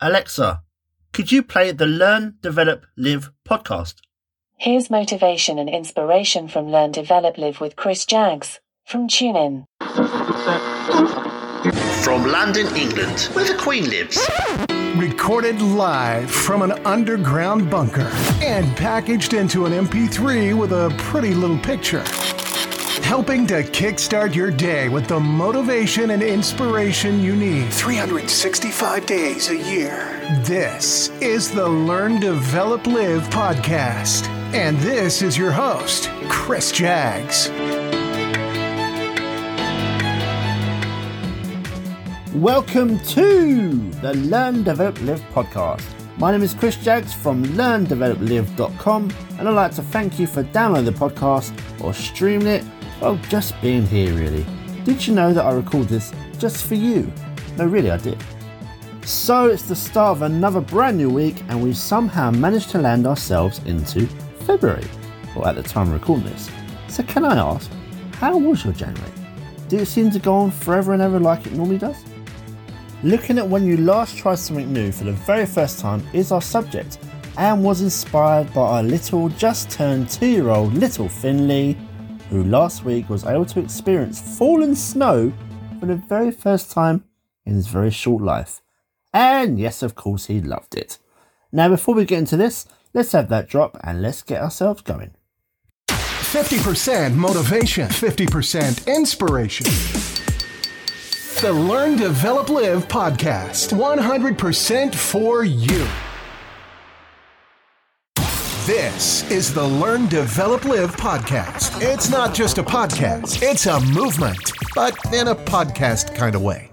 Alexa, could you play the Learn, Develop, Live podcast? Here's motivation and inspiration from Learn, Develop, Live with Chris Jaggs from TuneIn. From London, England, where the Queen lives. Recorded live from an underground bunker and packaged into an MP3 with a pretty little picture. Helping to kickstart your day with the motivation and inspiration you need 365 days a year. This is the Learn, Develop, Live podcast. And this is your host, Chris Jaggs. Welcome to the Learn, Develop, Live podcast. My name is Chris Jaggs from LearnDevelopLive.com, and I'd like to thank you for downloading the podcast or streaming it, or just being here, really. Did you know that I record this just for you? No, really, I did. So it's the start of another brand new week, and we've somehow managed to land ourselves into February, or at the time of recording this. So, can I ask, how was your January? Did it seem to go on forever and ever like it normally does? Looking at when you last tried something new for the very first time is our subject, and was inspired by our little just turned two year old little Finley, who last week was able to experience falling snow for the very first time in his very short life. And yes, of course, he loved it. Now, before we get into this, let's have that drop and let's get ourselves going. 50% motivation, 50% inspiration. The Learn, Develop, Live podcast. 100% for you. This is the Learn, Develop, Live podcast. It's not just a podcast, it's a movement, but in a podcast kind of way.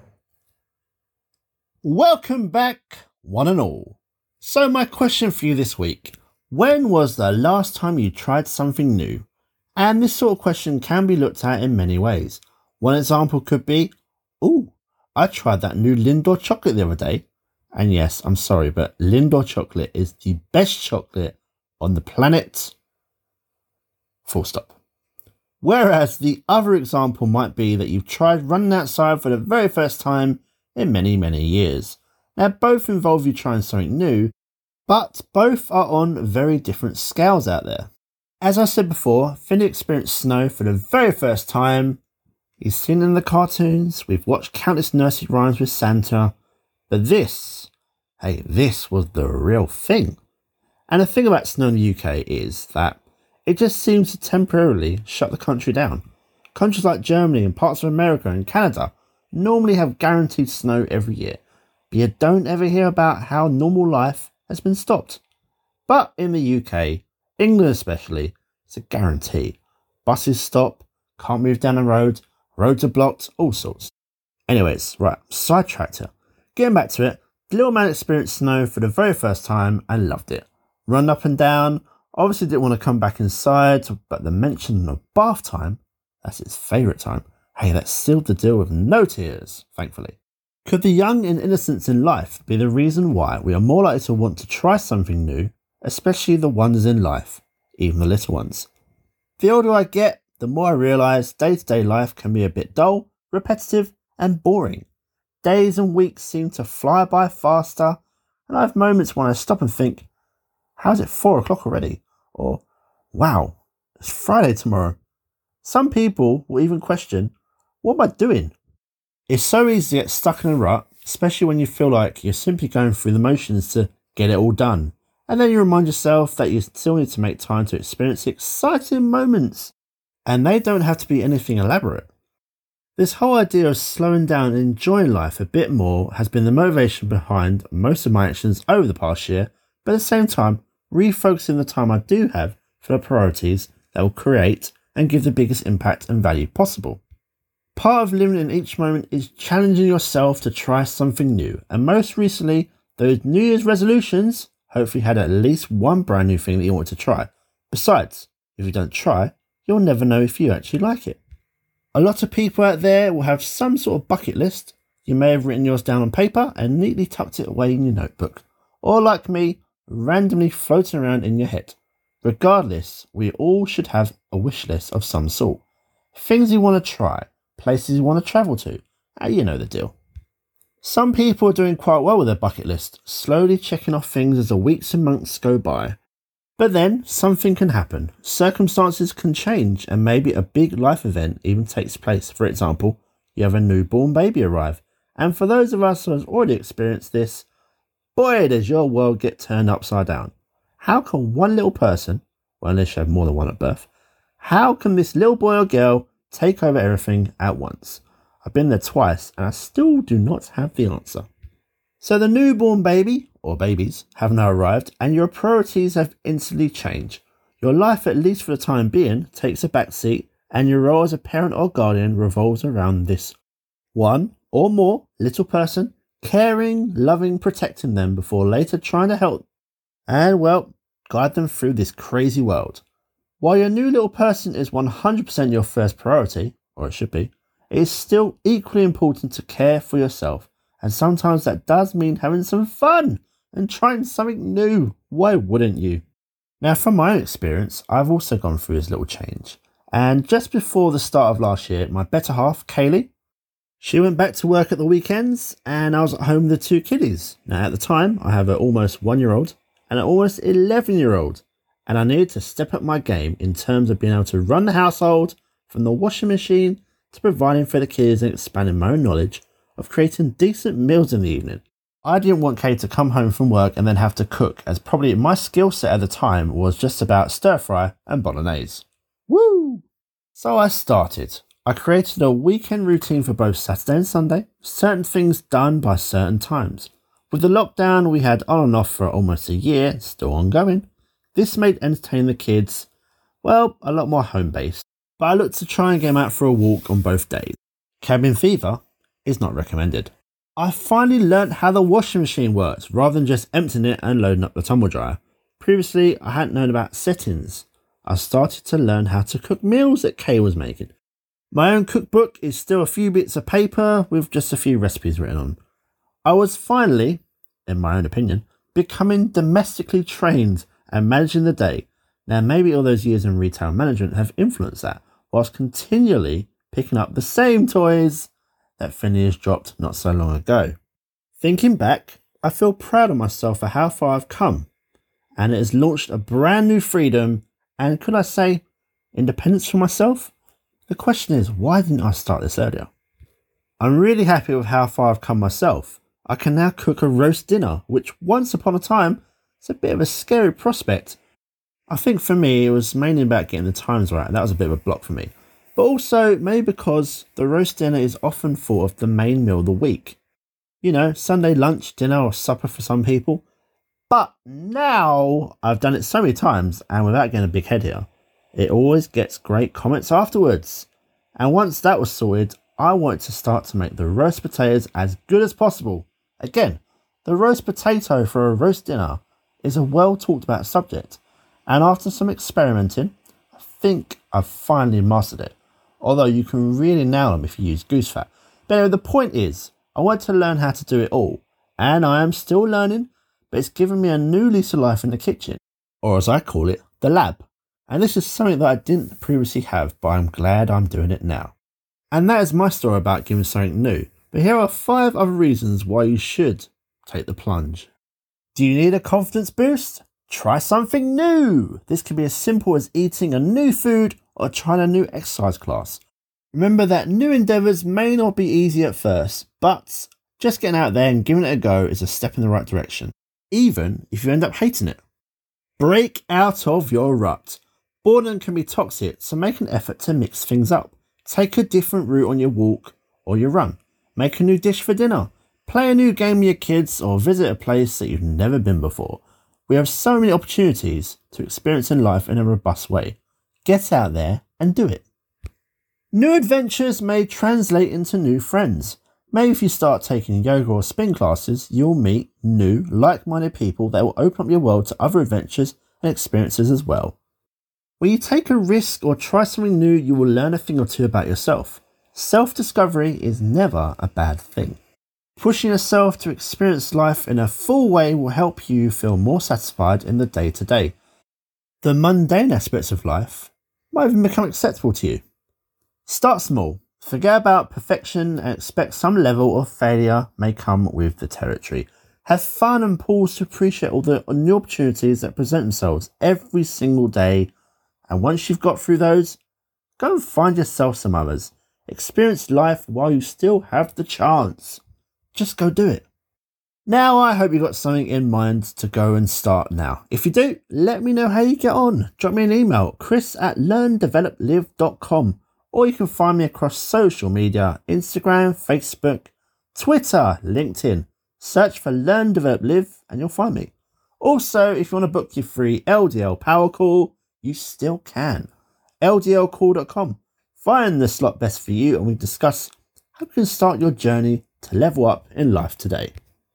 Welcome back, one and all. So, my question for you this week when was the last time you tried something new? And this sort of question can be looked at in many ways. One example could be, Oh, I tried that new Lindor chocolate the other day. And yes, I'm sorry, but Lindor chocolate is the best chocolate on the planet. Full stop. Whereas the other example might be that you've tried running outside for the very first time in many, many years. Now, both involve you trying something new, but both are on very different scales out there. As I said before, Finny experienced snow for the very first time. He's seen it in the cartoons, we've watched countless nursery rhymes with Santa, but this, hey, this was the real thing. And the thing about snow in the UK is that it just seems to temporarily shut the country down. Countries like Germany and parts of America and Canada normally have guaranteed snow every year, but you don't ever hear about how normal life has been stopped. But in the UK, England especially, it's a guarantee. Buses stop, can't move down the road, roads are blocked, all sorts. Anyways, right, sidetracked here. Getting back to it, the little man experienced snow for the very first time and loved it. Run up and down, obviously didn't want to come back inside, but the mention of bath time, that's his favourite time, hey, that sealed the deal with no tears, thankfully. Could the young and innocence in life be the reason why we are more likely to want to try something new, especially the ones in life, even the little ones? The older I get, the more I realise day to day life can be a bit dull, repetitive, and boring. Days and weeks seem to fly by faster, and I have moments when I stop and think, how's it four o'clock already? Or, wow, it's Friday tomorrow. Some people will even question, what am I doing? It's so easy to get stuck in a rut, especially when you feel like you're simply going through the motions to get it all done. And then you remind yourself that you still need to make time to experience exciting moments. And they don't have to be anything elaborate. This whole idea of slowing down and enjoying life a bit more has been the motivation behind most of my actions over the past year, but at the same time, refocusing the time I do have for the priorities that will create and give the biggest impact and value possible. Part of living in each moment is challenging yourself to try something new, and most recently, those New Year's resolutions hopefully had at least one brand new thing that you want to try. Besides, if you don't try, you'll never know if you actually like it. A lot of people out there will have some sort of bucket list. You may have written yours down on paper and neatly tucked it away in your notebook, or like me, randomly floating around in your head. Regardless, we all should have a wish list of some sort. Things you want to try, places you want to travel to, you know the deal. Some people are doing quite well with their bucket list, slowly checking off things as the weeks and months go by. But then something can happen. Circumstances can change, and maybe a big life event even takes place. For example, you have a newborn baby arrive. And for those of us who have already experienced this, boy, does your world get turned upside down. How can one little person, well, unless you have more than one at birth, how can this little boy or girl take over everything at once? I've been there twice and I still do not have the answer. So the newborn baby, or babies, have now arrived and your priorities have instantly changed. Your life, at least for the time being, takes a back seat and your role as a parent or guardian revolves around this one or more little person, caring, loving, protecting them before later trying to help and, well, guide them through this crazy world. While your new little person is 100% your first priority, or it should be, it is still equally important to care for yourself, and sometimes that does mean having some fun and trying something new. Why wouldn't you? Now, from my own experience, I've also gone through this little change. And just before the start of last year, my better half, Kaylee, she went back to work at the weekends, and I was at home with the two kiddies. Now, at the time, I have an almost one year old and an almost 11 year old, and I needed to step up my game in terms of being able to run the household from the washing machine to providing for the kids and expanding my own knowledge of creating decent meals in the evening. I didn't want Kate to come home from work and then have to cook, as probably my skill set at the time was just about stir fry and bolognese. Woo! So I started. I created a weekend routine for both Saturday and Sunday, certain things done by certain times. With the lockdown we had on and off for almost a year, still ongoing, this made entertaining the kids, well, a lot more home based but I looked to try and get him out for a walk on both days. Cabin fever is not recommended. I finally learnt how the washing machine works rather than just emptying it and loading up the tumble dryer. Previously, I hadn't known about settings. I started to learn how to cook meals that Kay was making. My own cookbook is still a few bits of paper with just a few recipes written on. I was finally, in my own opinion, becoming domestically trained and managing the day. Now, maybe all those years in retail management have influenced that, whilst continually picking up the same toys that Phineas dropped not so long ago. Thinking back, I feel proud of myself for how far I've come, and it has launched a brand new freedom and, could I say, independence for myself? The question is, why didn't I start this earlier? I'm really happy with how far I've come myself. I can now cook a roast dinner, which once upon a time is a bit of a scary prospect I think for me, it was mainly about getting the times right. That was a bit of a block for me. But also, maybe because the roast dinner is often thought of the main meal of the week. You know, Sunday lunch, dinner, or supper for some people. But now I've done it so many times, and without getting a big head here, it always gets great comments afterwards. And once that was sorted, I wanted to start to make the roast potatoes as good as possible. Again, the roast potato for a roast dinner is a well talked about subject and after some experimenting, I think I've finally mastered it. Although you can really nail them if you use goose fat. But anyway, the point is, I want to learn how to do it all, and I am still learning, but it's given me a new lease of life in the kitchen, or as I call it, the lab. And this is something that I didn't previously have, but I'm glad I'm doing it now. And that is my story about giving something new. But here are five other reasons why you should take the plunge. Do you need a confidence boost? Try something new. This can be as simple as eating a new food or trying a new exercise class. Remember that new endeavours may not be easy at first, but just getting out there and giving it a go is a step in the right direction, even if you end up hating it. Break out of your rut. Boredom can be toxic, so make an effort to mix things up. Take a different route on your walk or your run. Make a new dish for dinner. Play a new game with your kids or visit a place that you've never been before. We have so many opportunities to experience in life in a robust way. Get out there and do it. New adventures may translate into new friends. Maybe if you start taking yoga or spin classes, you'll meet new, like minded people that will open up your world to other adventures and experiences as well. When you take a risk or try something new, you will learn a thing or two about yourself. Self discovery is never a bad thing. Pushing yourself to experience life in a full way will help you feel more satisfied in the day to day. The mundane aspects of life might even become acceptable to you. Start small. Forget about perfection and expect some level of failure may come with the territory. Have fun and pause to appreciate all the new opportunities that present themselves every single day. And once you've got through those, go and find yourself some others. Experience life while you still have the chance. Just go do it. Now, I hope you've got something in mind to go and start now. If you do, let me know how you get on. Drop me an email, chris at learndeveloplive.com or you can find me across social media Instagram, Facebook, Twitter, LinkedIn. Search for Learn, Develop, Live, and you'll find me. Also, if you want to book your free LDL power call, you still can. LDLcall.com. Find the slot best for you, and we discuss how you can start your journey to level up in life today.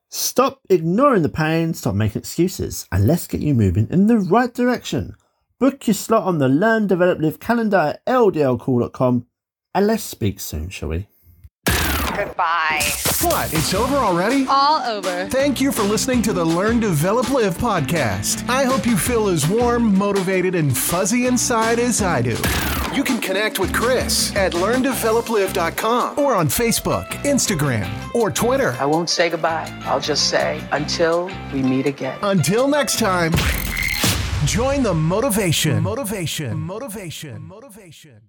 Stop ignoring the pain, stop making excuses, and let's get you moving in the right direction. Book your slot on the Learn, Develop, Live calendar at ldlcall.com and let's speak soon, shall we? Goodbye. What? It's over already? All over. Thank you for listening to the Learn, Develop, Live podcast. I hope you feel as warm, motivated, and fuzzy inside as I do. You can connect with Chris at learndeveloplive.com or on Facebook, Instagram, or Twitter. I won't say goodbye. I'll just say until we meet again. Until next time. Join the motivation. Motivation. Motivation. Motivation.